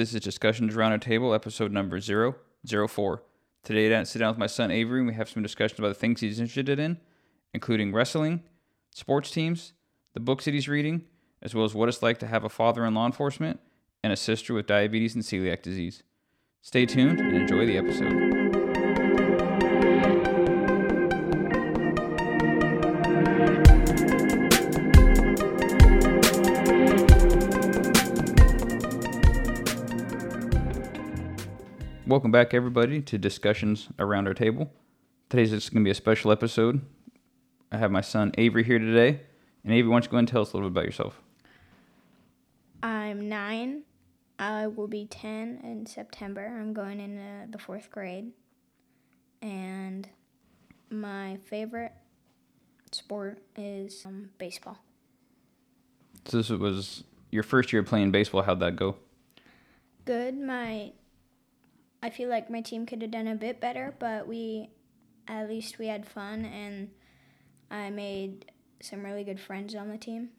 This is Discussions Around a Table, episode number 004. Today, I sit down with my son Avery and we have some discussions about the things he's interested in, including wrestling, sports teams, the books that he's reading, as well as what it's like to have a father in law enforcement and a sister with diabetes and celiac disease. Stay tuned and enjoy the episode. Welcome back, everybody, to Discussions Around Our Table. Today's just going to be a special episode. I have my son Avery here today. And Avery, why don't you go ahead and tell us a little bit about yourself? I'm nine. I will be 10 in September. I'm going into the fourth grade. And my favorite sport is um, baseball. So, this was your first year playing baseball. How'd that go? Good. My I feel like my team could have done a bit better, but we at least we had fun and I made some really good friends on the team.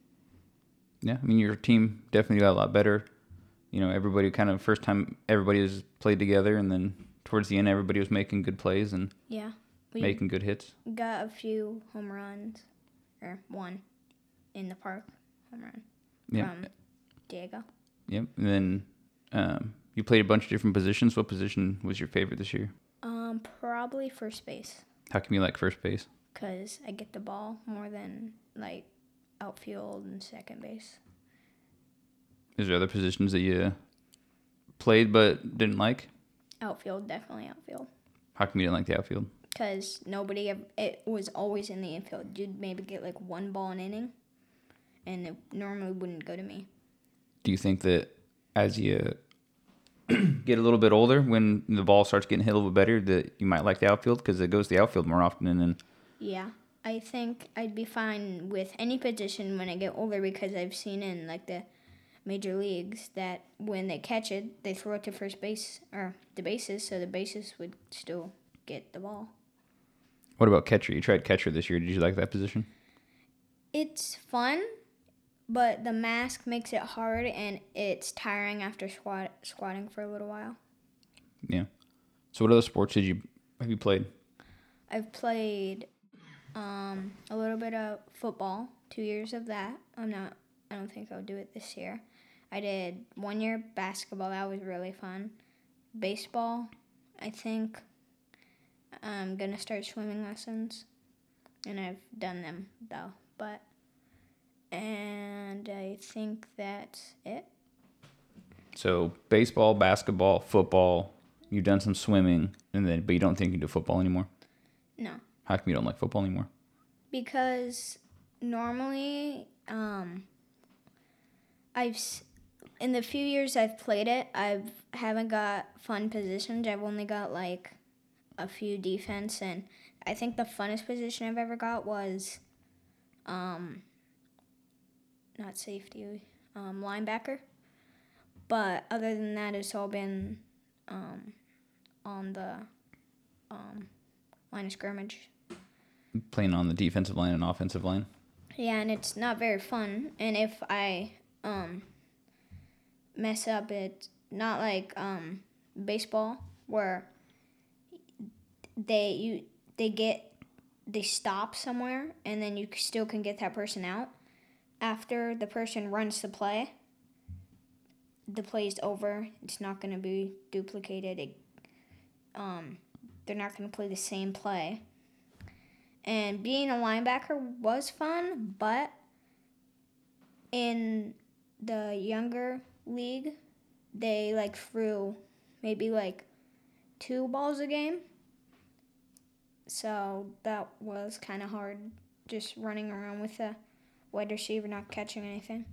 Yeah, I mean your team definitely got a lot better. You know, everybody kind of first time everybody has played together, and then towards the end everybody was making good plays and yeah, we making good hits. Got a few home runs, or one in the park home run from Diego. Yep, and then um, you played a bunch of different positions. What position was your favorite this year? Um, probably first base. How come you like first base? Cause I get the ball more than like outfield and second base. Is there other positions that you played but didn't like? Outfield, definitely outfield. How come you didn't like the outfield? Because nobody, it was always in the infield. You'd maybe get like one ball an inning, and it normally wouldn't go to me. Do you think that as you get a little bit older, when the ball starts getting hit a little bit better, that you might like the outfield because it goes to the outfield more often. And then yeah, I think I'd be fine with any position when I get older because I've seen in like the major leagues that when they catch it, they throw it to first base or the bases, so the bases would still get the ball. What about catcher? You tried catcher this year. Did you like that position? It's fun but the mask makes it hard and it's tiring after squat squatting for a little while. Yeah. So what other sports did you have you played? I've played um, a little bit of football, two years of that. I'm not. I don't think I'll do it this year. I did one year basketball. That was really fun. Baseball. I think I'm gonna start swimming lessons, and I've done them though. But and I think that's it. So baseball, basketball, football. You've done some swimming, and then but you don't think you do football anymore. No. How come you don't like football anymore? Because normally, um, I've in the few years I've played it, I've haven't got fun positions. I've only got like a few defense, and I think the funnest position I've ever got was, um, not safety, um, linebacker. But other than that, it's all been um, on the um, line of scrimmage. Playing on the defensive line and offensive line. Yeah, and it's not very fun. And if I um, mess up, it's not like um, baseball where they you they get they stop somewhere and then you still can get that person out after the person runs the play, the play is over. It's not going to be duplicated. It, um, they're not going to play the same play. And being a linebacker was fun, but in the younger league, they like threw maybe like two balls a game. So that was kind of hard just running around with a wide receiver not catching anything.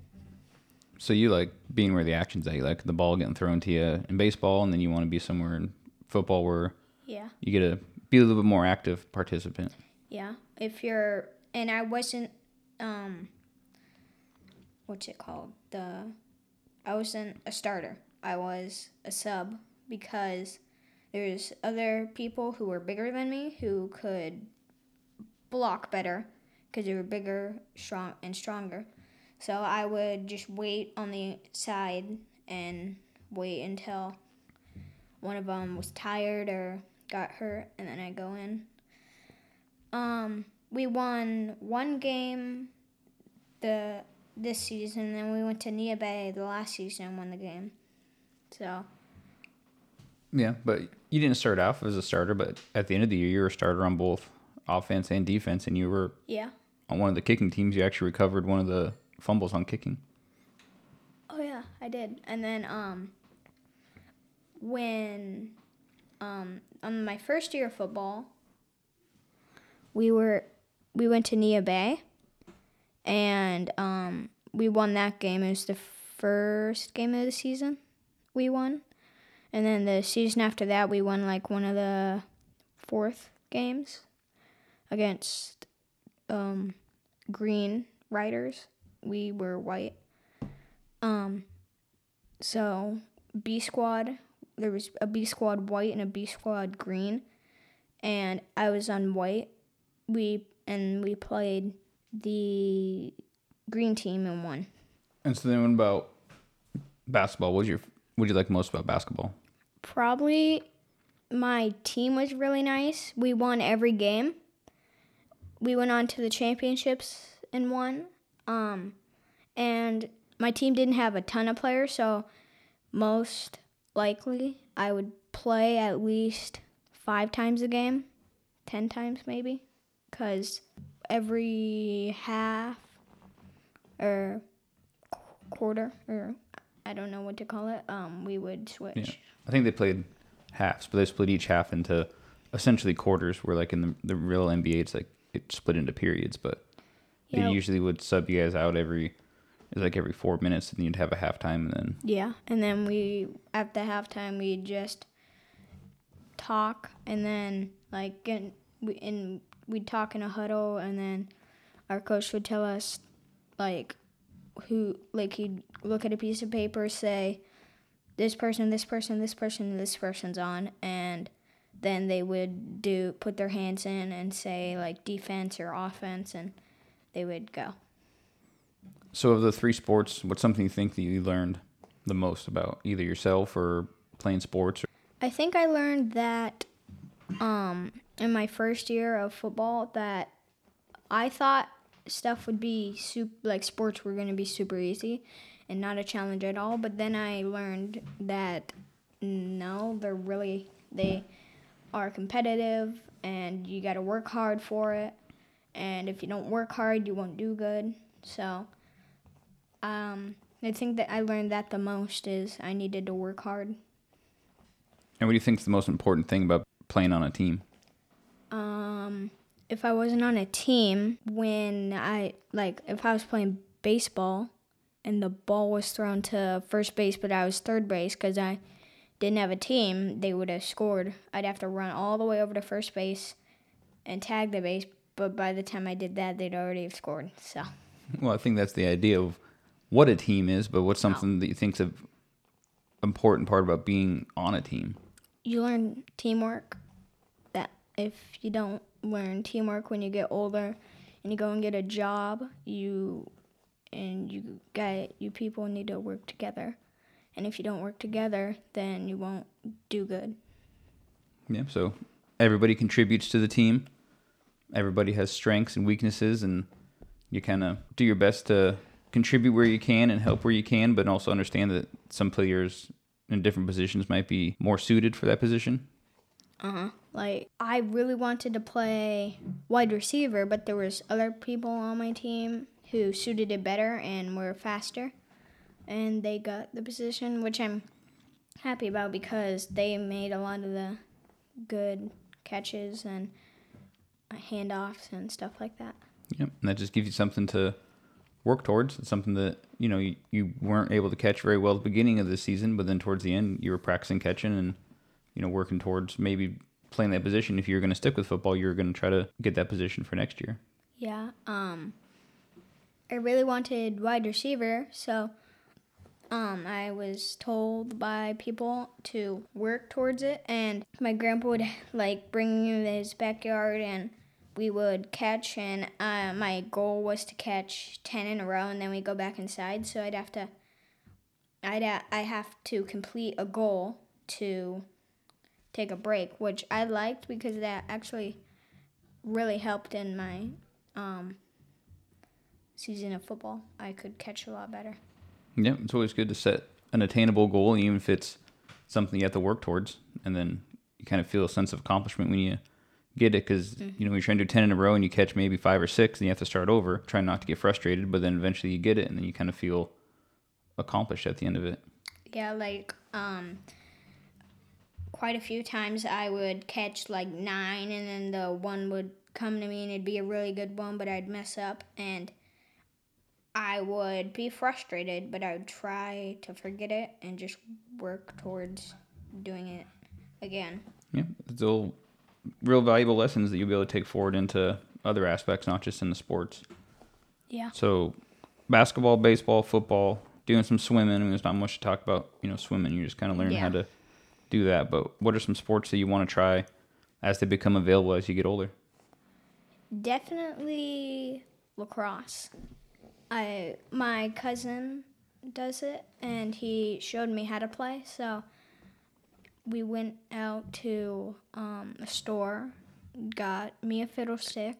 So you like being where the action's at. You like the ball getting thrown to you in baseball, and then you want to be somewhere in football where yeah you get to be a little bit more active participant. Yeah, if you're and I wasn't um what's it called the I wasn't a starter. I was a sub because there's other people who were bigger than me who could block better because they were bigger, strong, and stronger. So I would just wait on the side and wait until one of them was tired or got hurt, and then I go in. Um, we won one game the this season, and then we went to Neah Bay the last season and won the game. So Yeah, but you didn't start off as a starter, but at the end of the year, you were a starter on both offense and defense, and you were yeah. On one of the kicking teams. You actually recovered one of the fumbles on kicking. Oh yeah, I did. And then um when um on my first year of football we were we went to Neah Bay and um we won that game. It was the first game of the season we won. And then the season after that we won like one of the fourth games against um green riders. We were white. Um, so B squad, there was a B squad white and a B squad green, and I was on white. We and we played the green team and won. And so then, what about basketball? What was your what did you like most about basketball? Probably my team was really nice. We won every game. We went on to the championships and won. Um, and my team didn't have a ton of players, so most likely I would play at least five times a game, ten times maybe, because every half or qu- quarter or I don't know what to call it, um, we would switch. Yeah. I think they played halves, but they split each half into essentially quarters. Where like in the the real NBA, it's like it split into periods, but Yeah. they usually would sub you guys out every it's like every four minutes, and you'd have a halftime, and then Yeah, and then we at the halftime we just talk, and then like get we and we'd talk in a huddle, and then our coach would tell us like who like he'd look at a piece of paper, say this person, this person, this person, this person's on, and then they would do put their hands in and say like defense or offense, and they would go. So, of the three sports, what's something you think that you learned the most about either yourself or playing sports? I think I learned that um, in my first year of football that I thought stuff would be super, like sports were going to be super easy and not a challenge at all. But then I learned that no, they're really they are competitive and you got to work hard for it. And if you don't work hard, you won't do good. So um, I think that I learned that the most is I needed to work hard. And what do you think is the most important thing about playing on a team? Um, if I wasn't on a team, when I like if I was playing baseball and the ball was thrown to first base, but I was third base because I didn't have a team, they would have scored. I'd have to run all the way over to first base and tag the base, but by the time I did that, they'd already have scored. So Well, I think that's the idea of what a team is, but what's oh. something that you think's a important part about being on a team? you learn teamwork. That if you don't learn teamwork when you get older and you go and get a job, you and you got you people need to work together. And if you don't work together, then you won't do good. Yeah. So everybody contributes to the team. Everybody has strengths and weaknesses, and you kind of do your best to contribute where you can and help where you can, but also understand that some players in different positions might be more suited for that position. Uh huh. Like I really wanted to play wide receiver, but there was other people on my team who suited it better and were faster, and they got the position, which I'm happy about because they made a lot of the good catches and handoffs and stuff like that. Yep. And that just gives you something to work towards. It's something that, you know, you, you weren't able to catch very well at the beginning of the season, but then towards the end, you were practicing catching and, you know, working towards maybe playing that position. If you're going to stick with football, you're going to try to get that position for next year. Yeah. Um, I really wanted wide receiver, so um, I was told by people to work towards it, and my grandpa would like bring me in his backyard, and we would catch. And uh, my goal was to catch ten in a row, and then we go back inside. So I'd have to I'd a- I have to complete a goal to take a break, which I liked because that actually really helped in my um, season of football. I could catch a lot better. Yeah, it's always good to set an attainable goal, even if it's something you have to work towards, and then you kind of feel a sense of accomplishment when you get it. Because you know when you're trying to do ten in a row and you catch maybe five or six, and you have to start over, trying not to get frustrated. But then eventually you get it, and then you kind of feel accomplished at the end of it. Yeah, like um, quite a few times I would catch like nine, and then the one would come to me, and it'd be a really good one, but I'd mess up, and I would be frustrated, but I would try to forget it and just work towards doing it again. Yeah, it's all real valuable lessons that you'll be able to take forward into other aspects, not just in the sports. Yeah. So, basketball, baseball, football, doing some swimming. I mean, there's not much to talk about. You know, swimming. You just kind of learn Yeah. how to do that. But what are some sports that you want to try as they become available as you get older? Definitely lacrosse. I my cousin does it and he showed me how to play, so we went out to um, a store, got me a fiddle stick.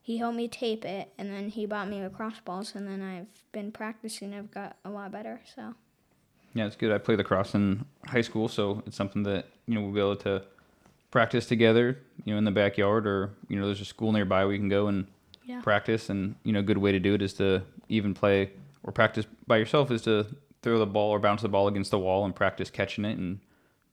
He helped me tape it, and then he bought me lacrosse balls, and then I've been practicing. I've got a lot better. So Yeah, it's good. I played lacrosse in high school, so it's something that you know we'll be able to practice together. You know, in the backyard, or you know, there's a school nearby we can go and Yeah. practice. And you know, a good way to do it is to even play or practice by yourself is to throw the ball or bounce the ball against the wall and practice catching it and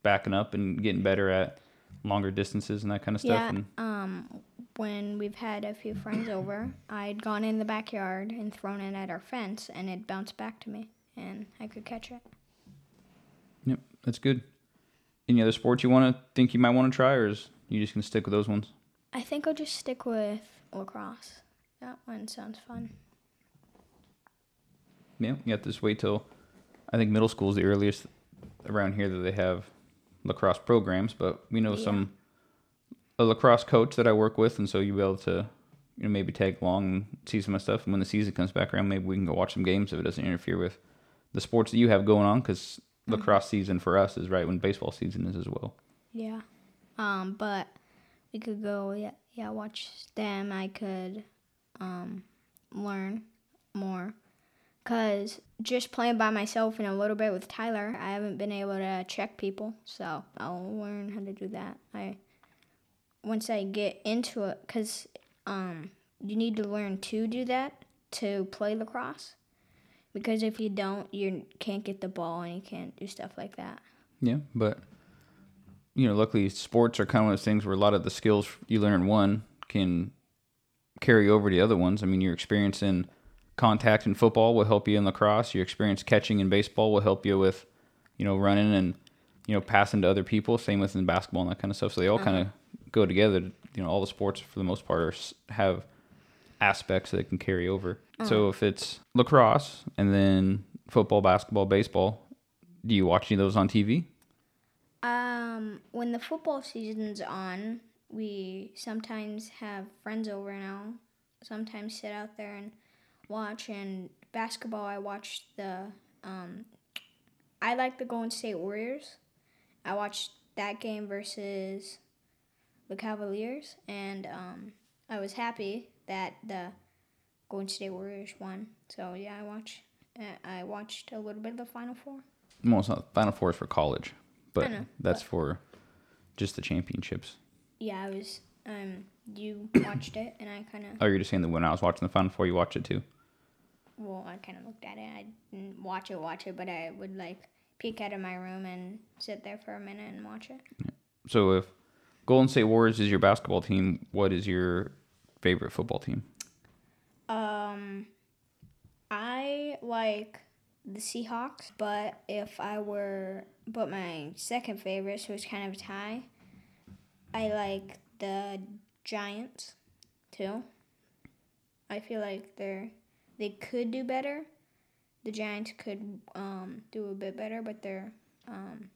backing up and getting better at longer distances and that kind of stuff. yeah, And um, when we've had a few friends over, I'd gone in the backyard and thrown it at our fence, and it bounced back to me, and I could catch it. yep, that's good. Any other sports you want to think you might want to try, or is you just gonna stick with those ones? I think I'll just stick with lacrosse. That one sounds fun. Yeah, you have to just wait till I think middle school is the earliest around here that they have lacrosse programs. But we know Yeah. some a lacrosse coach that I work with, and so you'll be able to you know maybe tag along and see some of the stuff. And when the season comes back around, maybe we can go watch some games if it doesn't interfere with the sports that you have going on. Because lacrosse season for us is right when baseball season is as well. Yeah. Um, but we could go, yeah, yeah, watch them. I could um, learn more. Because just playing by myself and a little bit with Tyler, I haven't been able to check people. So I'll learn how to do that. I Once I get into it, because um, you need to learn to do that to play lacrosse. Because if you don't, you can't get the ball and you can't do stuff like that. Yeah, but you know, luckily sports are kind of one of those things where a lot of the skills you learn one can carry over to the other ones. I mean, your experience in contact in football will help you in lacrosse. Your experience catching in baseball will help you with, you know, running and you know passing to other people. Same with in basketball and that kind of stuff. So they all kind of go together. You know, all the sports for the most part are, have aspects that can carry over. So if it's lacrosse and then football, basketball, baseball, do you watch any of those on TV? Um, when the football season's on, we sometimes have friends over and I'll sometimes sit out there and watch. And basketball, I watch the. Um, I like the Golden State Warriors. I watched that game versus the Cavaliers, and um, I was happy that the Golden State Warriors won. So yeah, I watch. uh, I watched a little bit of the Final Four. Well, it's not Final Four is for college, but know, that's for just the championships. Yeah, I was. Um, you watched it, and I kind of. Oh, you're just saying that when I was watching the Final Four, you watched it too. Well, I kind of looked at it. I didn't watch it, watch it, but I would like peek out of my room and sit there for a minute and watch it. So if Golden State Warriors is your basketball team, what is your favorite football team? Um, I like the Seahawks, but if I were, but my second favorite, so it's kind of a tie. I like the Giants, too. I feel like they're they could do better. The Giants could um, do a bit better, but they're um,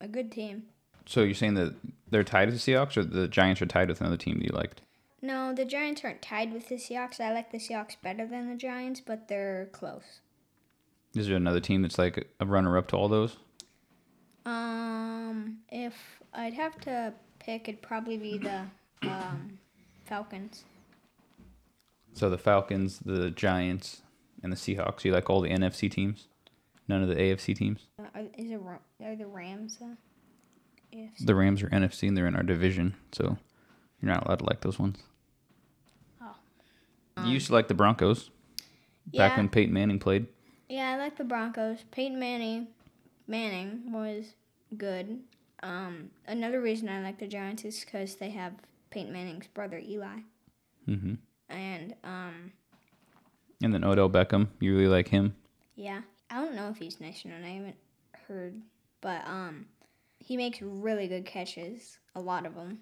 a good team. So you're saying that they're tied with the Seahawks, or the Giants are tied with another team that you liked? No, the Giants aren't tied with the Seahawks. I like the Seahawks better than the Giants, but they're close. Is there another team that's like a runner up to all those? Um, if I'd have to pick, it'd probably be the um, Falcons. So the Falcons, the Giants, and the Seahawks. You like all the NFC teams? None of the AFC teams? Uh, are, is it are the Rams? Uh? The Rams are NFC and they're in our division, so you're not allowed to like those ones. Oh. you used to like the Broncos back Yeah. when Peyton Manning played. Yeah, I like the Broncos. Peyton Manning, Manning was good. Um, another reason I like the Giants is because they have Peyton Manning's brother Eli, hmm and um, And then Odell Beckham. You really like him? yeah, I don't know if he's nice or not. I haven't heard, but um, he makes really good catches. A lot of them.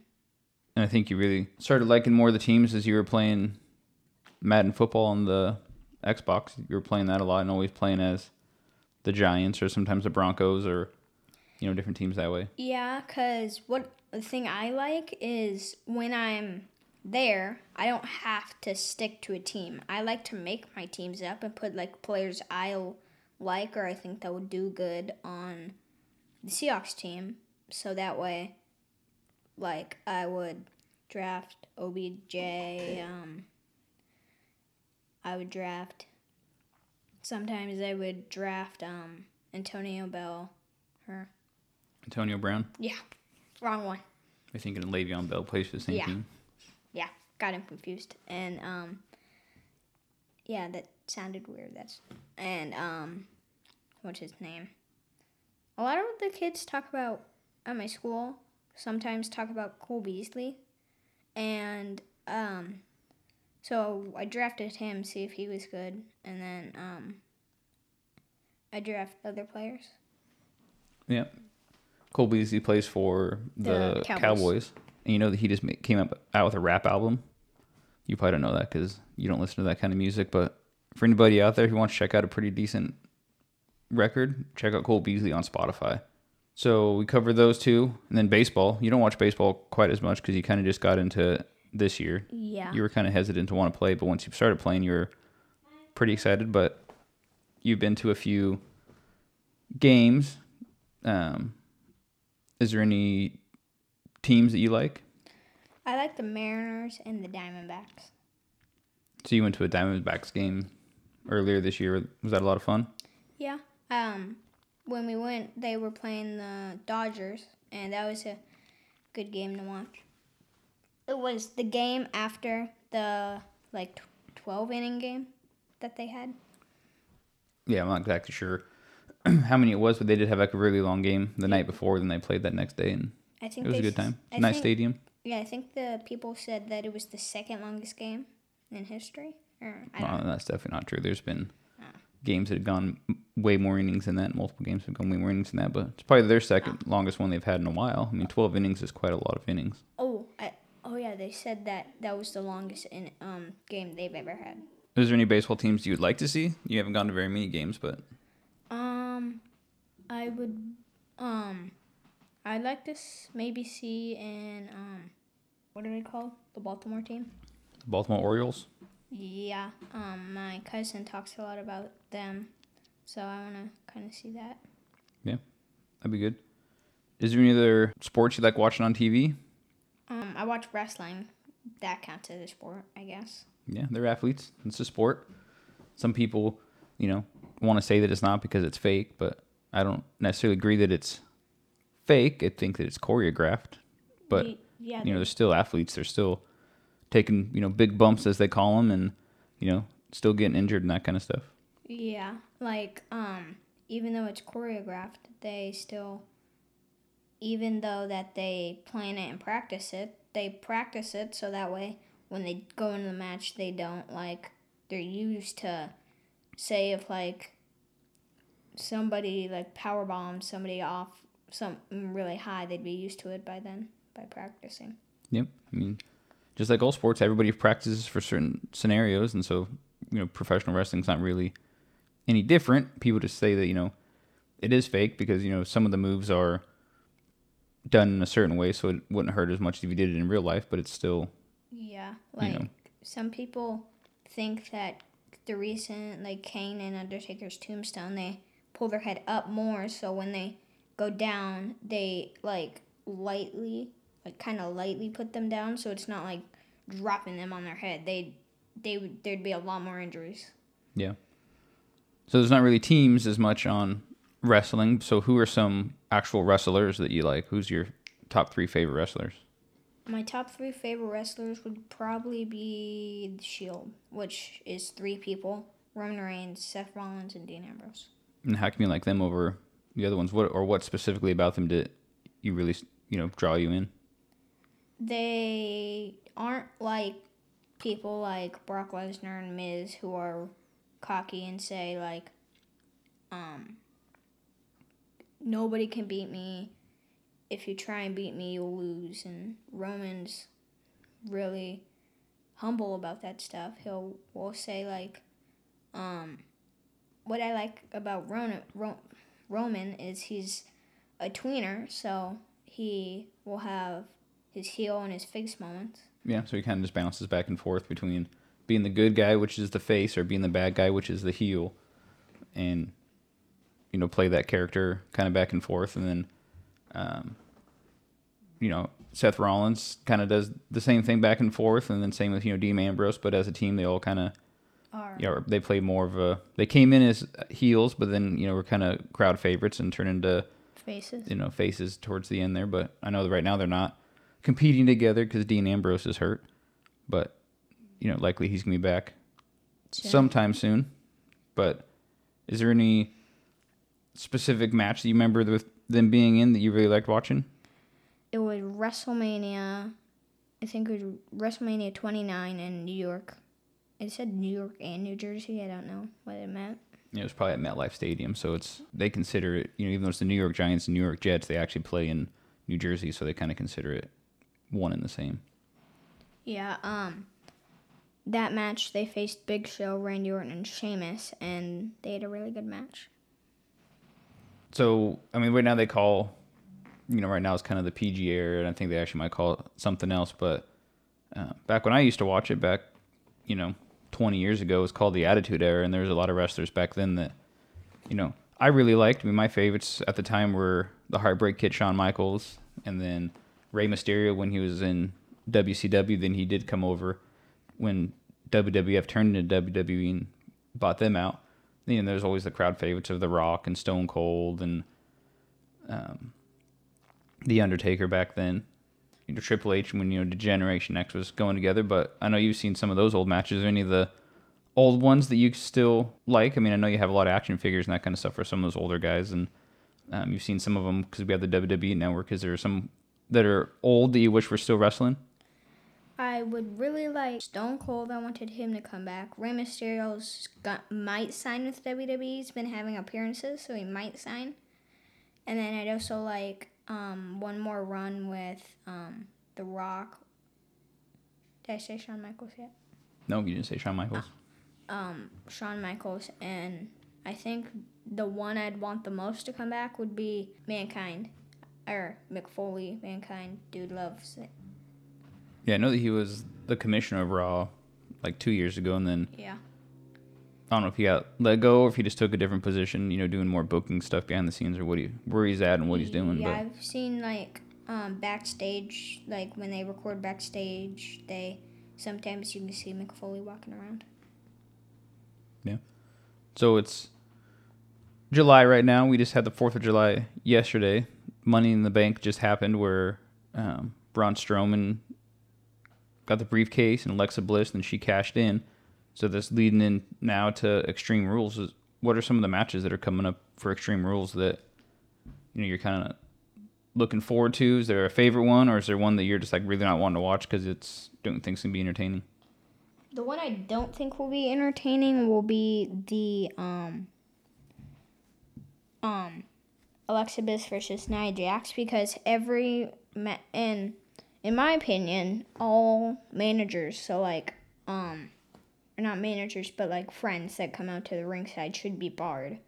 And I think you really started liking more of the teams as you were playing Madden football on the Xbox. You were playing that a lot and always playing as the Giants or sometimes the Broncos or you know different teams that way. Yeah, cause what the thing I like is when I'm there, I don't have to stick to a team. I like to make my teams up and put like players I like or I think that would do good on the Seahawks team. So that way, like I would draft OBJ. Um, I would draft. Sometimes I would draft um, Antonio Bell. Her. Antonio Brown. Yeah, wrong one. I think Le'Veon Bell plays for the same Yeah. team. Yeah, got him confused. And um yeah, that sounded weird. That's and um what's his name? A lot of the kids talk about at my school sometimes talk about Cole Beasley. And um so I drafted him see if he was good and then um I draft other players. Yeah. Cole Beasley plays for the, The Cowboys. Cowboys. And you know that he just came up out with a rap album. You probably don't know that because you don't listen to that kind of music. But for anybody out there who wants to check out a pretty decent record, check out Cole Beasley on Spotify. So we covered those two, and then baseball. You don't watch baseball quite as much because you kind of just got into it this year. Yeah. You were kind of hesitant to want to play, but once you started playing, you were pretty excited. But you've been to a few games. Um, is there any teams that you like? I like the Mariners and the Diamondbacks. So you went to a Diamondbacks game earlier this year. Was that a lot of fun? Yeah. Um, when we went, they were playing the Dodgers, and that was a good game to watch. It was the game after the like twelve inning game that they had. Yeah, I'm not exactly sure how many it was, but they did have like a really long game the night before. Then they played that next day, and I think it was a good time. I nice think- stadium. Yeah, I think the people said that it was the second longest game in history. Or I don't Well, that's definitely not true. There's been Oh. games that have gone way more innings than that. Multiple games have gone way more innings than that, but it's probably their second Oh. longest one they've had in a while. I mean, 12 innings is quite a lot of innings. Oh, I, oh yeah, they said that that was the longest in um game they've ever had. Is there any baseball teams you would like to see? You haven't gone to very many games, but Um, I would, um, I'd like to maybe see in, um, what are they called? The Baltimore team? the Baltimore Orioles. Yeah, um, my cousin talks a lot about them, so I want to kind of see that. Yeah, that'd be good. Is there any other sports you like watching on TV? Um, I watch wrestling. That counts as a sport, I guess. Yeah, they're athletes. It's a sport. Some people, you know, want to say that it's not because it's fake, but I don't necessarily agree that it's fake. I think that it's choreographed. But yeah, you know, they're still athletes. They're still taking, you know, big bumps as they call them and, you know, still getting injured and that kind of stuff. Yeah, like um, even though it's choreographed, they still, even though that they plan it and practice it, they practice it so that way when they go into the match, they don't like they're used to, say if like somebody like power bombs somebody off something mm, really high, they'd be used to it by then by practicing. Yep. I mean, just like all sports, everybody practices for certain scenarios, and so you know, professional wrestling's not really any different. People just say that you know it is fake because you know some of the moves are done in a certain way, so it wouldn't hurt as much if you did it in real life, but it's still Yeah, You like know. some people think that the recent like Kane and Undertaker's tombstone, they pull their head up more, so when they go down, they like lightly, like kind of lightly put them down, so it's not like dropping them on their head. They they would there'd be a lot more injuries. Yeah. So there's not really teams as much on wrestling. So who are some actual wrestlers that you like? Who's your top three favorite wrestlers? My top three favorite wrestlers would probably be the Shield, which is three people: Roman Reigns, Seth Rollins, and Dean Ambrose. And how can you like them over the other ones? What or what specifically about them did you really you know draw you in? They aren't like people like Brock Lesnar and Miz who are cocky and say like, um, nobody can beat me. If you try and beat me, you'll lose. And Roman's really humble about that stuff. He'll will say like, um, what I like about Roman, is he's a tweener, so he will have his heel and his face moments. Yeah, so he kind of just bounces back and forth between being the good guy, which is the face, or being the bad guy, which is the heel, and you know play that character kind of back and forth, and then, um, you know, Seth Rollins kind of does the same thing back and forth, and then same with you know Dean Ambrose, but as a team they all kind of. Yeah, they play more of a. They came in as heels, but then you know we're kind of crowd favorites and turn into faces. You know, faces towards the end there. But I know that right now they're not competing together because Dean Ambrose is hurt. But you know, likely he's gonna be back sometime soon. But is there any specific match that you remember with them being in that you really liked watching? It was WrestleMania. I think it was WrestleMania 29 in New York. It said New York and New Jersey. I don't know what it meant. Yeah, it was probably at MetLife Stadium, so it's they consider it. You know, even though it's the New York Giants and New York Jets, they actually play in New Jersey, so they kind of consider it one and the same. Yeah. Um that match they faced Big Show, Randy Orton, and Sheamus, and they had a really good match. So I mean, right now they call, you know, right now it's kind of the PG era, and I think they actually might call it something else. But uh, back when I used to watch it, back, you know, 20 years ago, was called the Attitude Era, and there was a lot of wrestlers back then that, you know, I really liked. I mean, my favorites at the time were the Heartbreak Kid, Shawn Michaels, and then Rey Mysterio when he was in WCW. Then he did come over when WWF turned into WWE and bought them out. You know, there's always the crowd favorites of The Rock and Stone Cold and um, The Undertaker back then. You know, Triple H when you know Generation X was going together. But I know you've seen some of those old matches. any of the old ones that you still like? I mean, I know you have a lot of action figures and that kind of stuff for some of those older guys, and um, you've seen some of them because we have the WWE network. Is there some that are old that you wish were still wrestling? I would really like Stone Cold. I wanted him to come back. Rey Mysterio's got, might sign with WWE. He's been having appearances, so he might sign. And then I'd also like um, one more run with um, The Rock. Did I say Shawn Michaels yet? No, you didn't say Shawn Michaels. Um, Shawn Michaels, and I think the one I'd want the most to come back would be Mankind or Mick Foley. Mankind, dude loves it. Yeah, I know that he was the commissioner of Raw like two years ago, and then yeah, I don't know if he got let go or if he just took a different position, you know, doing more booking stuff behind the scenes or what he where he's at and what he's doing. Yeah, but. I've seen like um, backstage, like when they record backstage, they sometimes you can see Mick Foley walking around. Yeah, so it's July right now. We just had the Fourth of July yesterday. Money in the Bank just happened where um, Braun Strowman got the briefcase and Alexa Bliss, and she cashed in. So this leading in now to Extreme Rules. What are some of the matches that are coming up for Extreme Rules that you know you're kind of looking forward to? Is there a favorite one, or is there one that you're just like really not wanting to watch because it's don't think it's gonna be entertaining? The one I don't think will be entertaining will be the um um Alexa Bliss versus Nia Jax because every ma- in in my opinion, all managers, so like um not managers but like friends that come out to the ringside should be barred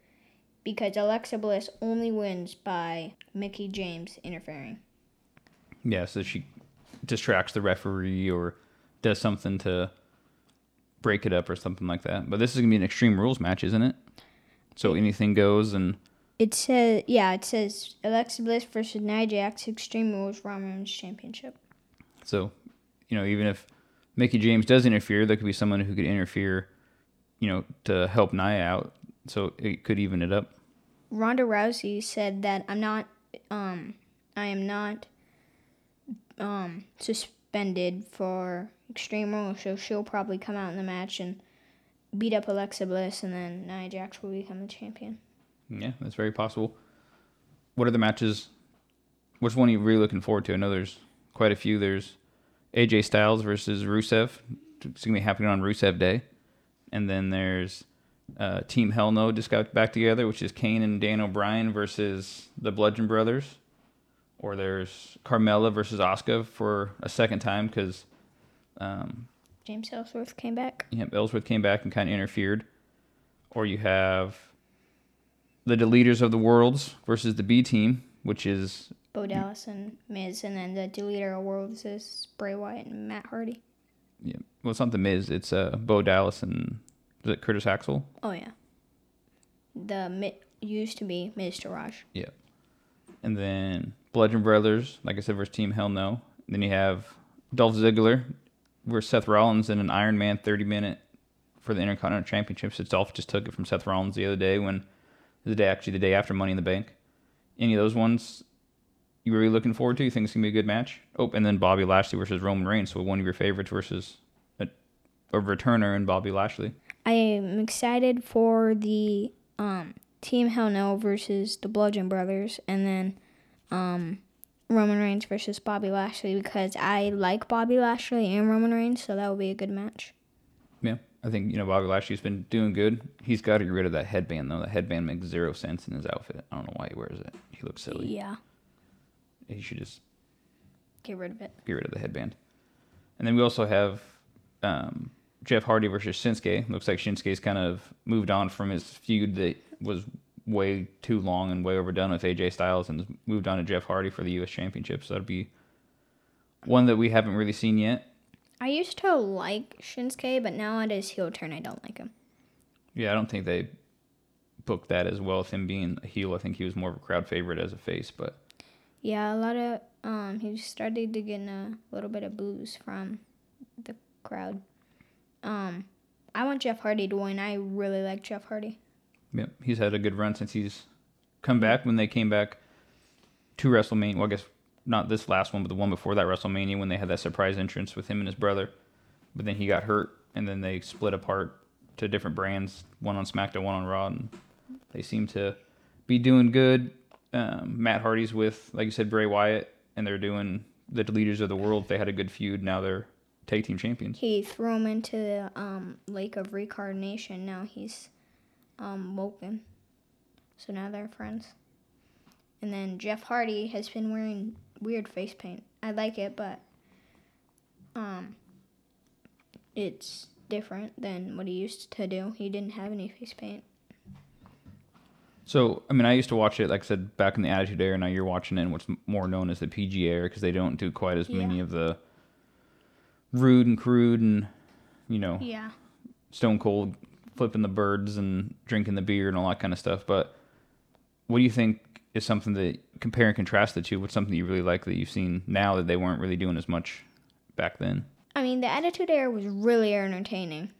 because Alexa Bliss only wins by Mickie James interfering. Yeah, so she distracts the referee or does something to break it up or something like that. But this is gonna be an Extreme Rules match, isn't it? So anything goes, and It says, yeah, it says Alexa Bliss versus Nia Jax Extreme Rules Raw Women's Championship. so you know even if Mickie James does interfere, there could be someone who could interfere, you know, to help Nia out. So it could even it up. Ronda Rousey said that I'm not, um, I am not, um, suspended for Extreme Rules, so she'll probably come out in the match and beat up Alexa Bliss, and then Nia Jax will become the champion. Yeah, that's very possible. What are the matches? Which one are you really looking forward to? I know there's quite a few. There's AJ Styles versus Rusev. It's gonna be happening on Rusev Day, and then there's uh, Team Hell No just got back together, which is Kane and Daniel Bryan versus the Bludgeon Brothers. Or there's Carmella versus Asuka for a second time because um, James Ellsworth came back. yeah, Ellsworth came back and kind of interfered. Or you have the Deleters of the Worlds versus the B Team, which is Bo Dallas and Miz, and then the deleter of worlds is Bray Wyatt and Matt Hardy. yeah, well, it's not the Miz, it's uh, Bo Dallas and is it Curtis Axel? Oh yeah, the Mi- used to be Miztourage. Yeah, and then Bludgeon Brothers, like I said, versus Team Hell No. Then you have Dolph Ziggler versus Seth Rollins in an Iron Man 30 minute for the Intercontinental Championships. It's Dolph just took it from Seth Rollins the other day when the day actually the day after Money in the Bank. Any of those ones you really looking forward to? You think it's gonna be a good match? Oh, and then Bobby Lashley versus Roman Reigns. So one of your favorites versus a, a returner in Bobby Lashley. I am excited for the um, Team Hell No versus the Bludgeon Brothers, and then um, Roman Reigns versus Bobby Lashley because I like Bobby Lashley and Roman Reigns, so that will be a good match. Yeah, I think you know Bobby Lashley's been doing good. He's got to get rid of that headband though. That headband makes zero sense in his outfit. I don't know why he wears it. He looks silly. Yeah, He should just get rid of it. get rid of the headband. And then we also have um, Jeff Hardy versus Shinsuke. Looks like Shinsuke's kind of moved on from his feud that was way too long and way overdone with AJ Styles and moved on to Jeff Hardy for the U.S. Championship. So that'll be one that we haven't really seen yet. I used to like Shinsuke, but now at his heel turn, I don't like him. Yeah, I don't think they booked that as well with him being a heel. I think he was more of a crowd favorite as a face, but Yeah, a lot of um, he started to get a little bit of boos from the crowd. Um, I want Jeff Hardy to win. I really like Jeff Hardy. yeah, he's had a good run since he's come back. When they came back to WrestleMania, well, I guess not this last one, but the one before that WrestleMania when they had that surprise entrance with him and his brother. But then he got hurt, and then they split apart to different brands, one on SmackDown, one on Raw, and they seem to be doing good. Um, Matt Hardy's with, like you said, Bray Wyatt, and they're doing the leaders of the world. They had a good feud. Now they're tag team champions. He threw him into the um, lake of reincarnation. Now he's um, woken. So now they're friends. And then Jeff Hardy has been wearing weird face paint. I like it, but um, it's different than what he used to do. He didn't have any face paint. So, I mean, I used to watch it, like I said, back in the Attitude Era. Now you're watching it in what's more known as the PG era because they don't do quite as many of the rude and crude and, you know, Yeah. stone cold flipping the birds and drinking the beer and all that kind of stuff. But what do you think is something that compare and contrast the two? What's something you really like that you've seen now that they weren't really doing as much back then? I mean, the Attitude Era was really entertaining.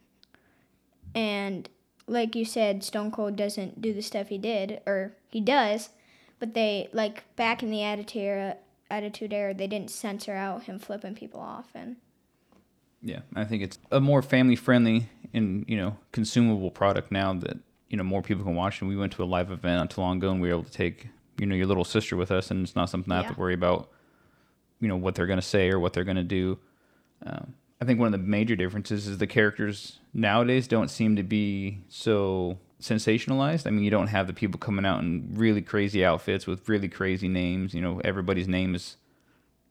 And like you said, Stone Cold doesn't do the stuff he did, or he does, but they like back in the Attitude Era, Attitude Era, they didn't censor out him flipping people off, and Yeah, I think it's a more family friendly and you know consumable product now that you know more people can watch. And we went to a live event not too long ago, and we were able to take you know your little sister with us, and it's not something I have to worry about. You know what they're gonna say or what they're gonna do. Um, I think one of the major differences is the characters nowadays don't seem to be so sensationalized. I mean, you don't have the people coming out in really crazy outfits with really crazy names. You know, everybody's name is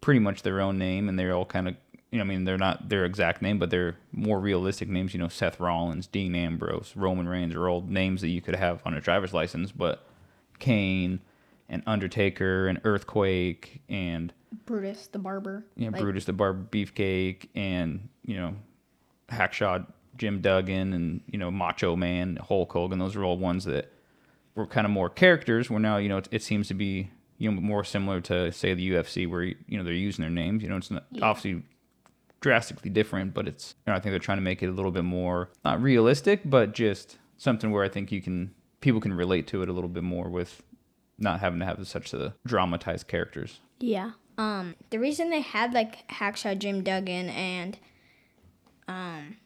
pretty much their own name, and they're all kind of, you know, I mean, they're not their exact name, but they're more realistic names. You know, Seth Rollins, Dean Ambrose, Roman Reigns are all names that you could have on a driver's license, but Kane and Undertaker and Earthquake and Brutus the Barber. know, like, Brutus the Barber Beefcake and, you know, Hacksaw Jim Duggan and you know Macho Man, Hulk Hogan. Those are all ones that were kind of more characters. Where now you know it, it seems to be you know more similar to say the UFC, where you know they're using their names. You know, it's not, Yeah. obviously drastically different, but it's you know I think they're trying to make it a little bit more not realistic, but just something where I think you can people can relate to it a little bit more with not having to have such a dramatized characters. Yeah. Um, the reason they had like Hacksaw Jim Duggan and um,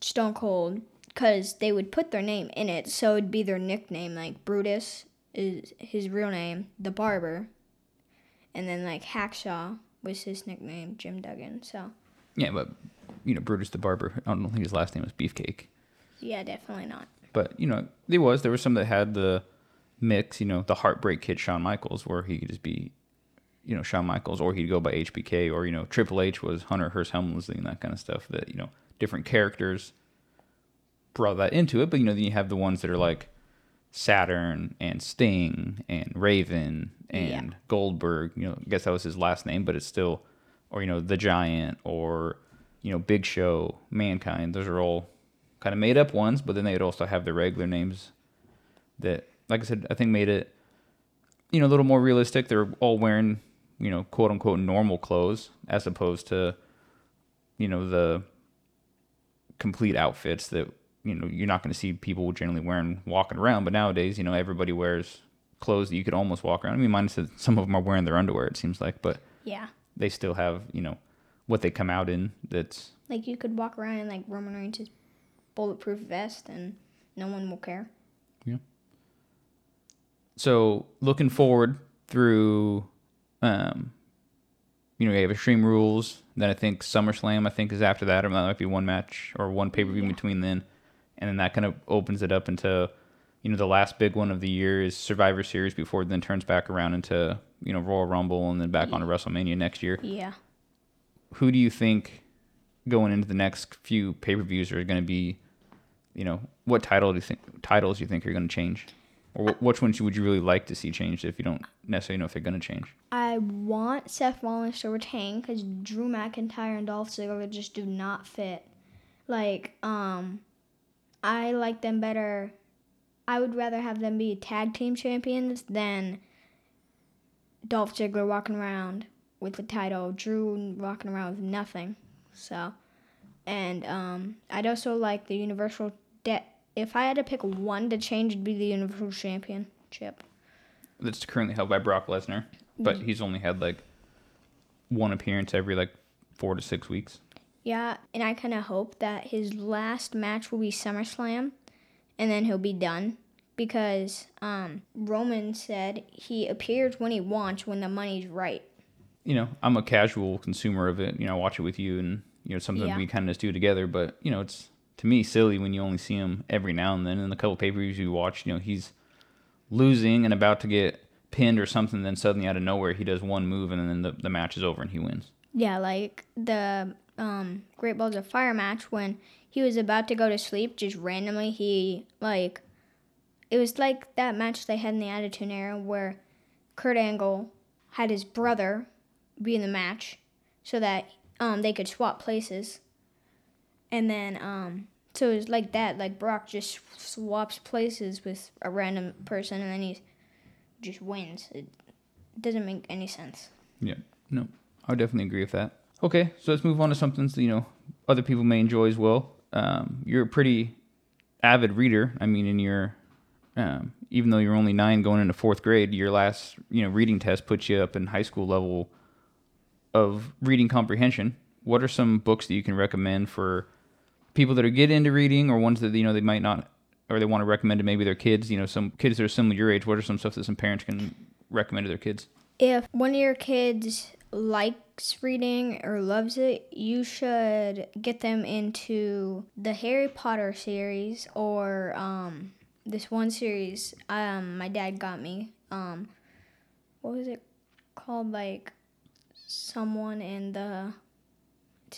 Stone Cold, because they would put their name in it, so it'd be their nickname. Like Brutus is his real name, the Barber, and then like Hacksaw was his nickname, Jim Duggan. So Yeah, but you know Brutus the Barber. I don't think his last name was Beefcake. yeah, definitely not. But you know, there was there was some that had the mix. You know, the Heartbreak Kid, Shawn Michaels, where he could just be, you know, Shawn Michaels, or he'd go by HBK, or you know, Triple H was Hunter Hearst Helmsley and that kind of stuff. That you know, different characters brought that into it. But you know, then you have the ones that are like Saturn and Sting and Raven and Goldberg. You know, I guess that was his last name, but it's still, or you know, the Giant or you know, Big Show, Mankind. Those are all kind of made up ones, but then they'd also have their regular names that, like I said, I think made it, you know, a little more realistic. They're all wearing, you know, quote unquote normal clothes as opposed to, you know, the complete outfits that, you know, you're not going to see people generally wearing walking around. But nowadays, you know, everybody wears clothes that you could almost walk around. I mean, minus that some of them are wearing their underwear, it seems like, but Yeah. they still have, you know, what they come out in that's Like you could walk around in like Roman Reigns' bulletproof vest and no one will care. Yeah. So looking forward through um you know you have extreme rules then i think summerslam i think is after that or that might be one match or one pay-per-view Yeah. between then and then that kind of opens it up into you know the last big one of the year is survivor series before it then turns back around into you know royal rumble and then back onto wrestlemania next year Yeah. who do you think going into the next few pay-per-views are going to be you know what title do you think titles do you think are going to change or which ones would you really like to see changed if you don't necessarily know if they're going to change I want Seth Rollins to retain because Drew McIntyre and Dolph Ziggler just do not fit. Like, um, I like them better. I would rather have them be tag team champions than Dolph Ziggler walking around with the title, Drew walking around with nothing. So, and um, I'd also like the Universal. De- if I had to pick one to change, it'd be the Universal Championship. that's currently held by Brock Lesnar, but he's only had like one appearance every like four to six weeks. Yeah, and I kind of hope that his last match will be SummerSlam, and then he'll be done because um, Roman said he appears when he wants when the money's right. You know, I'm a casual consumer of it. You know, I watch it with you, and you know, something Yeah. we kind of just do together. But you know, it's to me silly when you only see him every now and then. In the couple pay per views you watch, you know, he's losing and about to get pinned or something. Then suddenly out of nowhere, he does one move, and then the, the match is over and he wins. Yeah, like the um, Great Balls of Fire match when he was about to go to sleep, just randomly he like it was like that match they had in the Attitude Era where Kurt Angle had his brother be in the match so that um, they could swap places, and then um, so it's like that. Like Brock just swaps places with a random person, and then he just wins. It doesn't make any sense. Yeah, no, I definitely agree with that. Okay, so let's move on to something you know other people may enjoy as well. Um, you're a pretty avid reader. I mean, in your um, even though you're only nine going into fourth grade, your last you know reading test puts you up in high school level of reading comprehension. What are some books that you can recommend for people that are get into reading, or ones that you know they might not, or they want to recommend to maybe their kids? You know, some kids that are similar to your age. What are some stuff that some parents can recommend to their kids? if one of your kids likes reading or loves it, you should get them into the Harry Potter series or um, this one series um, my dad got me. Um, what was it called? Like someone in the.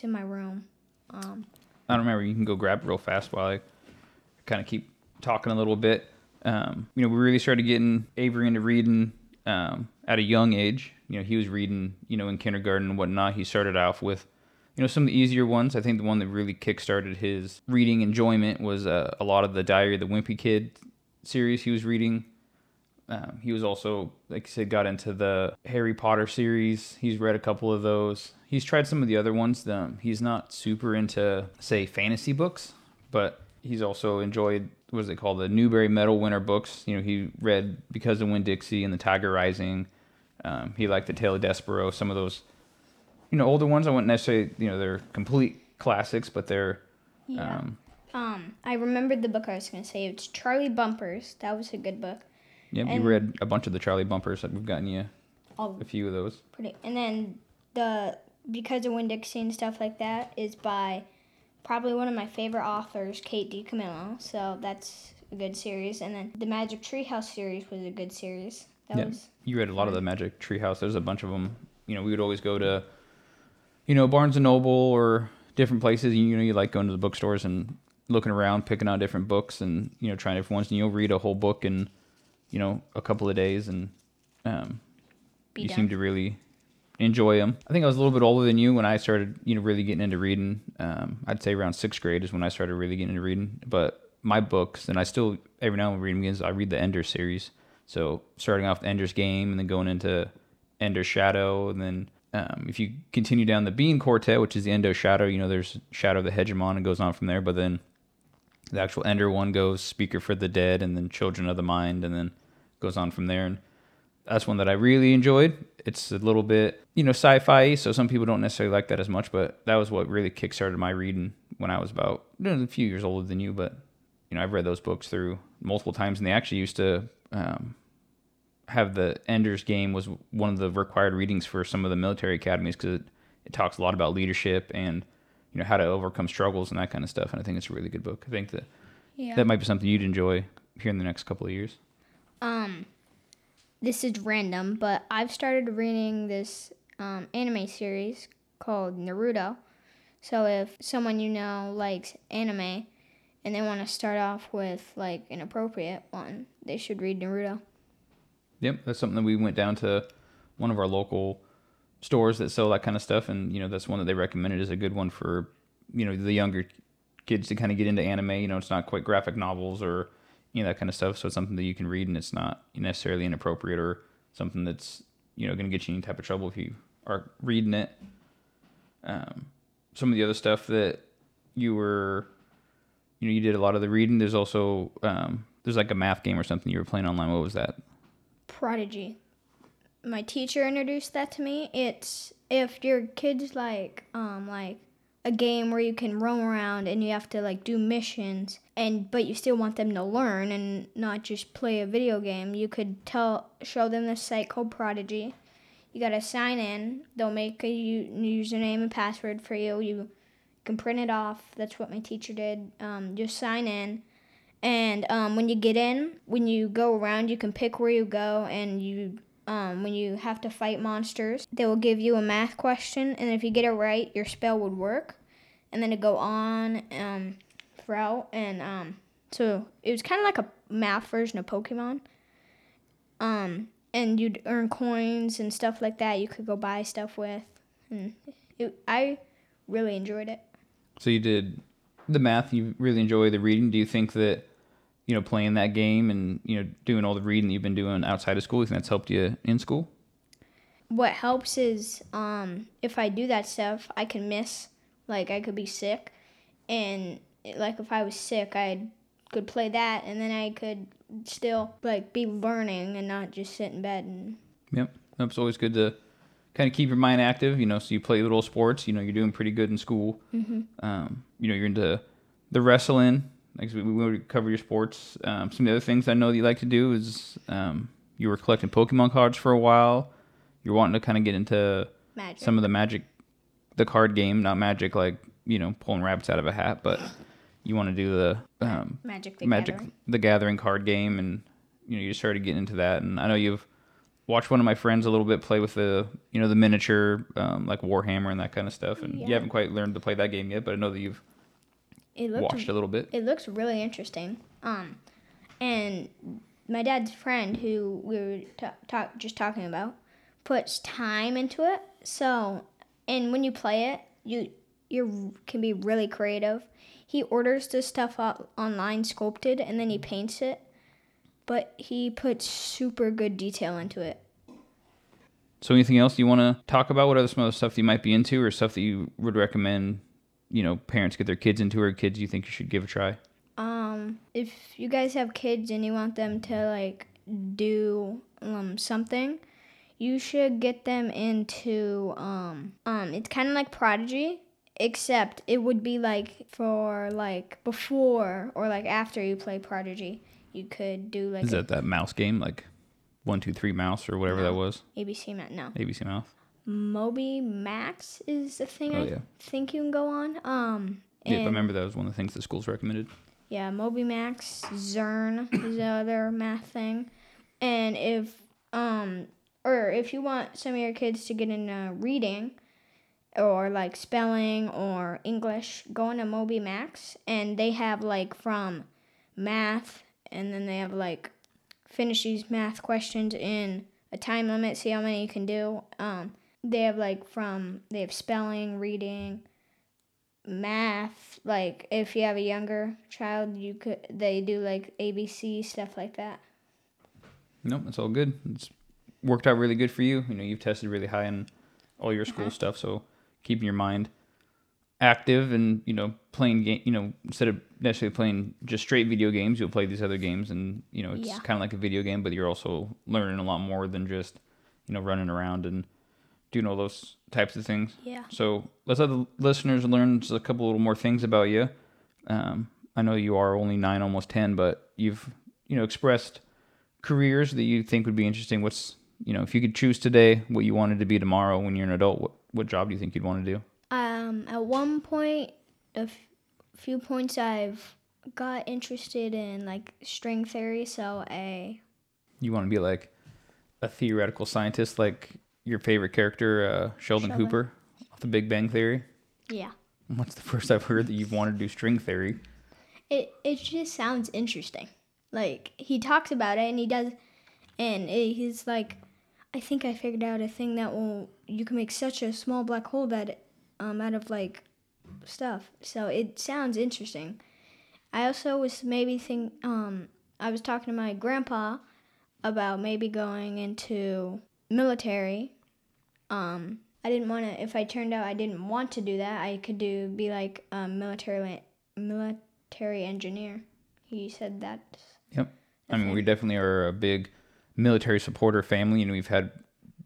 In my room. Um, I don't remember. You can go grab it real fast while I kind of keep talking a little bit. Um, you know, we really started getting Avery into reading um, at a young age. You know, he was reading, you know, in kindergarten and whatnot. He started off with, you know, some of the easier ones. I think the one that really kickstarted his reading enjoyment was uh, a lot of the Diary of the Wimpy Kid series he was reading. Um, he was also, like I said, got into the Harry Potter series. He's read a couple of those. He's tried some of the other ones. Um, he's not super into, say, fantasy books, but he's also enjoyed what is it called the Newbery Medal winner books. You know, he read Because of Winn Dixie and The Tiger Rising. Um, he liked The Tale of Despereaux. Some of those, you know, older ones. I wouldn't necessarily, you know, they're complete classics, but they're. Yeah. Um, Um, I remembered the book I was going to say. It's Charlie Bumpers. That was a good book. Yeah, you read a bunch of the Charlie Bumpers. That we've gotten you All a few of those. pretty. And then the because of Winn Dixie and stuff like that is by probably one of my favorite authors, Kate DiCamillo. So that's a good series. And then the Magic Treehouse series was a good series. That Yeah. was You read a lot of the Magic Treehouse. There's a bunch of them. You know, we would always go to, you know, Barnes and Noble or different places. You know, you like going to the bookstores and looking around, picking out different books, and you know, trying different ones. And you'll read a whole book in, you know, a couple of days, and um, be you done. seem to really enjoy them. I think I was a little bit older than you when I started, you know, really getting into reading. Um, I'd say around sixth grade is when I started really getting into reading. But my books, and I still every now and then read them again. I read the Ender series. So starting off with Ender's Game, and then going into Ender's Shadow, and then um, if you continue down the Bean Quartet, which is the Ender Shadow, you know, there's Shadow of the Hegemon, and goes on from there. But then the actual Ender one goes Speaker for the Dead, and then Children of the Mind, and then goes on from there. And that's one that I really enjoyed. It's a little bit, you know, sci-fi, so some people don't necessarily like that as much, but that was what really kickstarted my reading when I was about you know, a few years older than you. But you know, I've read those books through multiple times, and they actually used to um, have the Ender's Game was one of the required readings for some of the military academies because it, it talks a lot about leadership and you know how to overcome struggles and that kind of stuff. And I think it's a really good book. I think that Yeah. that might be something you'd enjoy here in the next couple of years. Um, this is random, but I've started reading this um, anime series called Naruto. So if someone you know likes anime and they want to start off with like an appropriate one, they should read Naruto. Yep, that's something that we went down to one of our local stores that sell that kind of stuff, and you know that's one that they recommended as a good one for you know the younger kids to kind of get into anime. You know, it's not quite graphic novels or you know that kind of stuff, so it's something that you can read and it's not necessarily inappropriate or something that's you know going to get you any type of trouble if you are reading it. Um, some of the other stuff that you were, you know, you did a lot of the reading. There's also um, there's like a math game or something you were playing online. What was that? Prodigy. My teacher introduced that to me. It's if your kids like um like a game where you can roam around and you have to like do missions and but you still want them to learn and not just play a video game, you could tell show them this site called Prodigy. You gotta sign in. They'll make a username and password for you. You can print it off. That's what my teacher did. Um, just sign in. And um, when you get in, when you go around, you can pick where you go, and you um, when you have to fight monsters, they will give you a math question, and if you get it right, your spell would work, and then it go on um, throughout, and um, so it was kind of like a math version of Pokemon. Um, and you'd earn coins and stuff like that. You could go buy stuff with, and it, I really enjoyed it. So you did the math. You really enjoy the reading. Do you think that you know playing that game and you know doing all the reading that you've been doing outside of school, you think that's helped you in school? what helps is um, if I do that stuff, I can miss. Like I could be sick, and like if I was sick, I could play that, and then I could still like be learning and not just sit in bed and Yep, it's always good to kind of keep your mind active. You know, so you play little sports. You know, you're doing pretty good in school. Mm-hmm. Um, you know, you're into the wrestling. Like we, we cover your sports. Um, some of the other things I know that you like to do is um, you were collecting Pokemon cards for a while. You're wanting to kind of get into magic. some of the magic the card game not magic like you know pulling rabbits out of a hat but you want to do the um, magic the magic Gathering. the gathering card game and you know you started getting into that and i know you've watched one of my friends a little bit play with the you know the miniature um, like warhammer and that kind of stuff and you haven't quite learned to play that game yet but i know that you've It looked watched a little bit it looks really interesting. Um, and my dad's friend, who we were ta- talk, just talking about, puts time into it. So, and when you play it, you you can be really creative. He orders the stuff up online sculpted and then he paints it, but he puts super good detail into it. So, anything else you want to talk about? What other some other stuff you might be into, or stuff that you would recommend? You know, parents get their kids into, or kids you think you should give a try. Um, if you guys have kids and you want them to like do um something, you should get them into um um it's kind of like Prodigy, except it would be like for like before or like after you play Prodigy. You could do like Is that that mouse game, like one two three mouse or whatever that was? ABC Max. No, ABC mouse. Moby Max is the thing Oh, I yeah. think you can go on. Um, Yeah, I remember that was one of the things the schools recommended. Yeah, Moby Max, Zearn is the other math thing. And if um or if you want some of your kids to get into reading or like spelling or English, go into Moby Max and they have like from math and then they have like finish these math questions in a time limit, see how many you can do. Um they have like from they have spelling, reading, math like if you have a younger child you could they do like abc stuff like that Nope, it's all good. It's worked out really good for you. You know, you've tested really high in all your school uh-huh. stuff, so keeping your mind active and you know playing game. You know, instead of necessarily playing just straight video games, you'll play these other games, and you know it's Yeah. kind of like a video game, but you're also learning a lot more than just you know running around and doing all those types of things. yeah So let's let the listeners learn just a couple little more things about you. Um, I know you are only nine, almost ten, but you've you know expressed careers that you think would be interesting. What's you know if you could choose today what you wanted to be tomorrow when you're an adult, what what job do you think you'd want to do? um at one point a f- few points i've got interested in like string theory so a You want to be like a theoretical scientist, like your favorite character, uh, Sheldon, Sheldon. Cooper, off The Big Bang Theory. yeah What's the first I've heard that you've wanted to do string theory? it it just sounds interesting like he talks about it and he does and it, he's like i think i figured out a thing that will you can make such a small black hole that um out of like stuff so it sounds interesting i also was maybe think um i was talking to my grandpa about maybe going into military um i didn't want to if i turned out i didn't want to do that i could do be like a military military engineer he said that Yep. I mean, we definitely are a big military supporter family, and we've had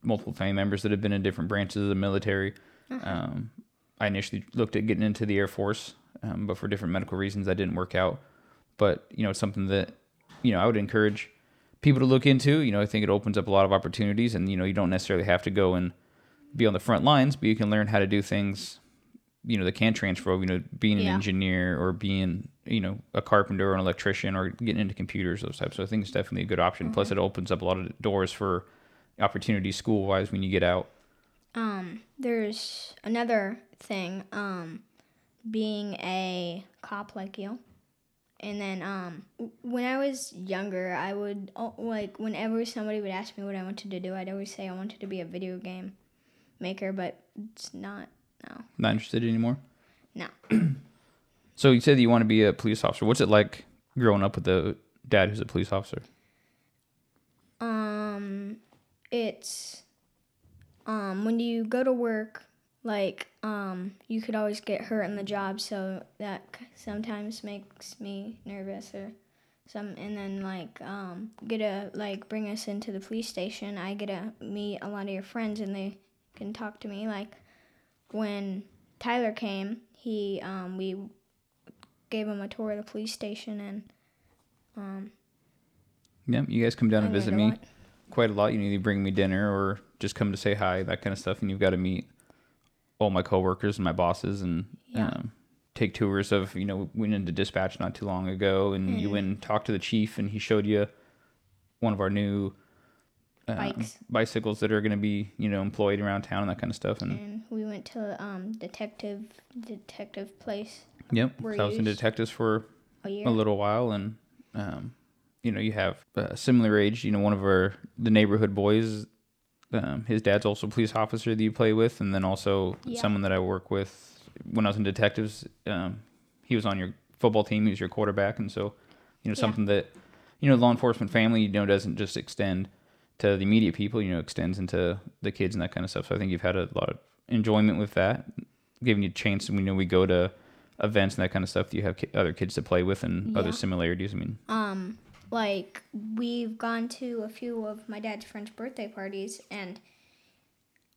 multiple family members that have been in different branches of the military. Um, I initially looked at getting into the Air Force, um, but for different medical reasons, that didn't work out. But you know, it's something that you know I would encourage people to look into. You know, I think it opens up a lot of opportunities, and you know, you don't necessarily have to go and be on the front lines, but you can learn how to do things you know that can transfer you know being an Yeah. engineer or being you know a carpenter or an electrician or getting into computers those types so i think it's definitely a good option plus Mm-hmm. it opens up a lot of doors for opportunities school wise when you get out Um, there's another thing, um, being a cop like you. And then, um, when I was younger, I would, oh, like, whenever somebody would ask me what I wanted to do, I'd always say I wanted to be a video game maker, but it's not, no. not interested anymore No. so you said that you want to be a police officer what's it like growing up with a dad who's a police officer Um, it's um when you go to work, like um you could always get hurt in the job, so that sometimes makes me nervous or some. And then like um get to like bring us into the police station. I get to meet a lot of your friends, and they can talk to me. Like when Tyler came, he um we gave him a tour of the police station and um yeah you guys come down and visit me quite a lot you need to bring me dinner or just come to say hi that kind of stuff and you've got to meet all my coworkers and my bosses and Yeah. um, take tours of you know went into dispatch not too long ago and you Mhm. went and talked to the chief and he showed you one of our new Bikes. bicycles that are going to be you know employed around town and that kind of stuff and and we went to um detective detective place yep I was in detectives for a year. a little while and um, you know you have a similar age you know one of our the neighborhood boys um, his dad's also a police officer that you play with and then also Yeah. someone that i work with when I was in detectives, um, he was on your football team. He was your quarterback, and so you know Yeah. something that you know law enforcement family you know doesn't just extend to the immediate people. You know, extends into the kids and that kind of stuff. So I think you've had a lot of enjoyment with that, giving you a chance. And we know we go to events and that kind of stuff. Do You have ki- other kids to play with and other similarities. I mean, Um, like we've gone to a few of my dad's friends' birthday parties, and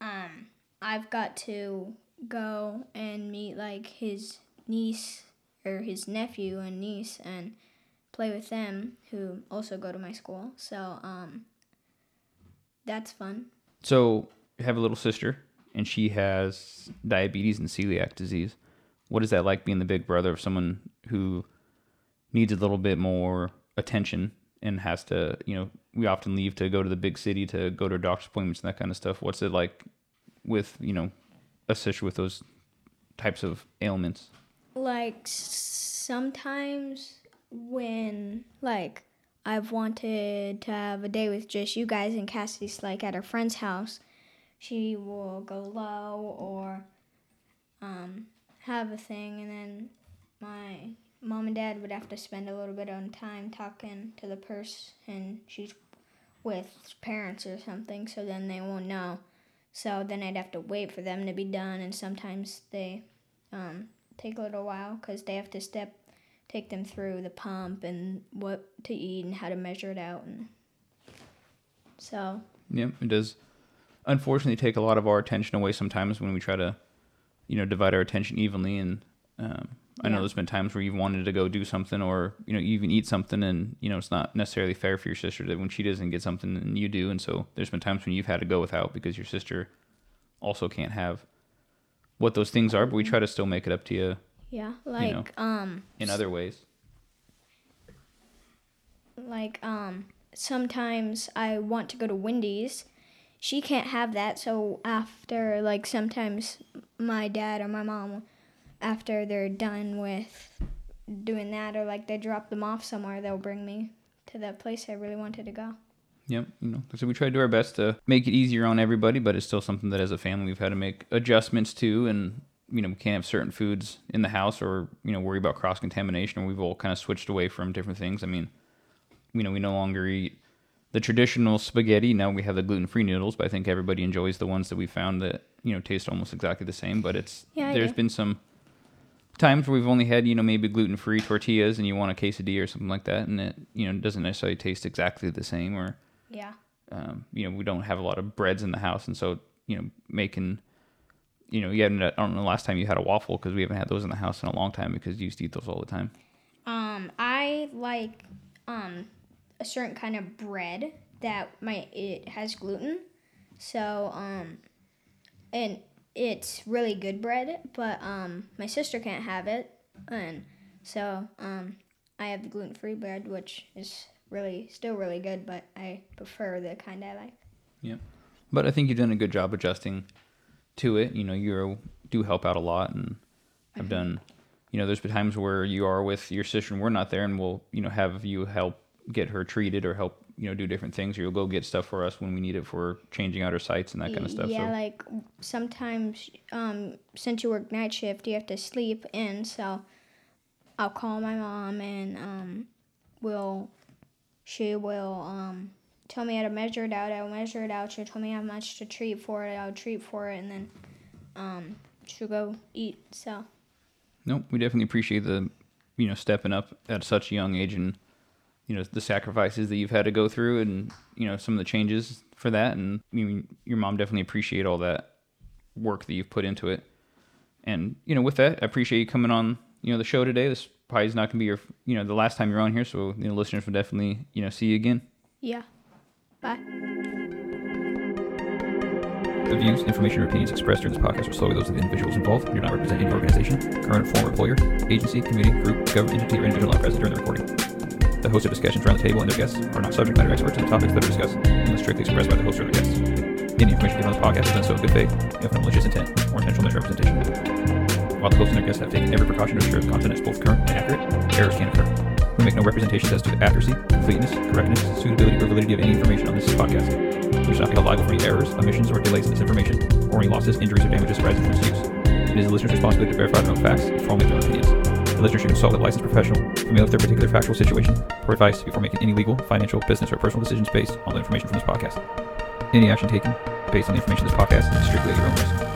um, I've got to go and meet like his niece or his nephew and niece and play with them who also go to my school. So um, that's fun. So you have a little sister, and she has diabetes and celiac disease. What is that like being the big brother of someone who needs a little bit more attention and has to, you know, we often leave to go to the big city to go to doctor's appointments and that kind of stuff. What's it like with, you know, a sister with those types of ailments? like sometimes when like I've wanted to have a day with just you guys and Cassie's like at her friend's house, she will go low or um, have a thing, and then my mom and dad would have to spend a little bit of time talking to the person she's with parents or something, so then they won't know. So then I'd have to wait for them to be done, and sometimes they um, take a little while because they have to step take them through the pump and what to eat and how to measure it out and so Yeah, it does. Unfortunately, take a lot of our attention away sometimes when we try to, you know, divide our attention evenly. And um, I know there's been times where you've wanted to go do something, or you know, you even eat something, and you know, it's not necessarily fair for your sister that when she doesn't get something and you do. And so there's been times when you've had to go without because your sister also can't have what those things are. But we try to still make it up to you yeah like know. um in other ways. like um sometimes I want to go to Wendy's. She can't have that, so after like sometimes my dad or my mom after they're done with doing that or like they drop them off somewhere, they'll bring me to that place I really wanted to go. Yep, you know, so we try to do our best to make it easier on everybody, but it's still something that as a family we've had to make adjustments to, and you know, we can't have certain foods in the house or you know worry about cross contamination. We've all kind of switched away from different things. I mean, you know, we no longer eat the traditional spaghetti. Now we have the gluten free noodles, but I think everybody enjoys the ones that we found that you know taste almost exactly the same. But it's Yeah, there's been some times where we've only had you know maybe gluten free tortillas, and you want a quesadilla or something like that, and it you know doesn't necessarily taste exactly the same or Yeah. um, you know, we don't have a lot of breads in the house, and so you know, making, you know, you haven't. I don't know the last time you had a waffle because we haven't had those in the house in a long time because you used to eat those all the time. Um, I like um a certain kind of bread that my it has gluten. So um and it's really good bread, but um my sister can't have it. And so um I have the gluten-free bread which is really still really good, but I prefer the kind I like. Yeah, but I think you've done a good job adjusting to it. You know, you do help out a lot, and have done. You know, there's been times where you are with your sister and we're not there, and we'll you know have you help get her treated or help you know do different things, or you'll go get stuff for us when we need it for changing out our sites and that kind of stuff. Yeah, so like sometimes um, since you work night shift, you have to sleep in. So I'll call my mom and um, will she will um, tell me how to measure it out. I'll measure it out. She'll tell me how much to treat for it. I'll treat for it, and then um, she'll go eat. So Nope, we definitely appreciate the, you know, stepping up at such a young age and, you know, the sacrifices that you've had to go through and, you know, some of the changes for that. And I mean, your mom definitely appreciate all that work that you've put into it. And, you know, with that, I appreciate you coming on, you know, the show today. This probably is not going to be your, you know, the last time you're on here. So, you know, listeners will definitely, you know, see you again. yeah, bye. The views, information, or opinions expressed during this podcast are solely those of the individuals involved and do not represent any organization, current or former employer, agency, community, group, government entity, or individual not present during the recording. The hosted discussions around the table and their guests are not subject matter experts in the topics that are discussed unless strictly expressed by the host or their guests. Any information given on the podcast is done so in good faith, if no malicious intent or intentional misrepresentation. While the host and their guests have taken every precaution to ensure the content is both current and accurate, errors can occur. We make no representations as to the accuracy, completeness, correctness, suitability, or validity of any information on this podcast. We shall not be held liable for any errors, omissions, or delays in this information, or any losses, injuries, or damages arising from its use. It is the listener's responsibility to verify their own facts and formulate their own opinions. The listener should consult a licensed professional familiar with their particular factual situation for advice before making any legal, financial, business, or personal decisions based on the information from this podcast. Any action taken based on the information in this podcast is strictly at your own risk.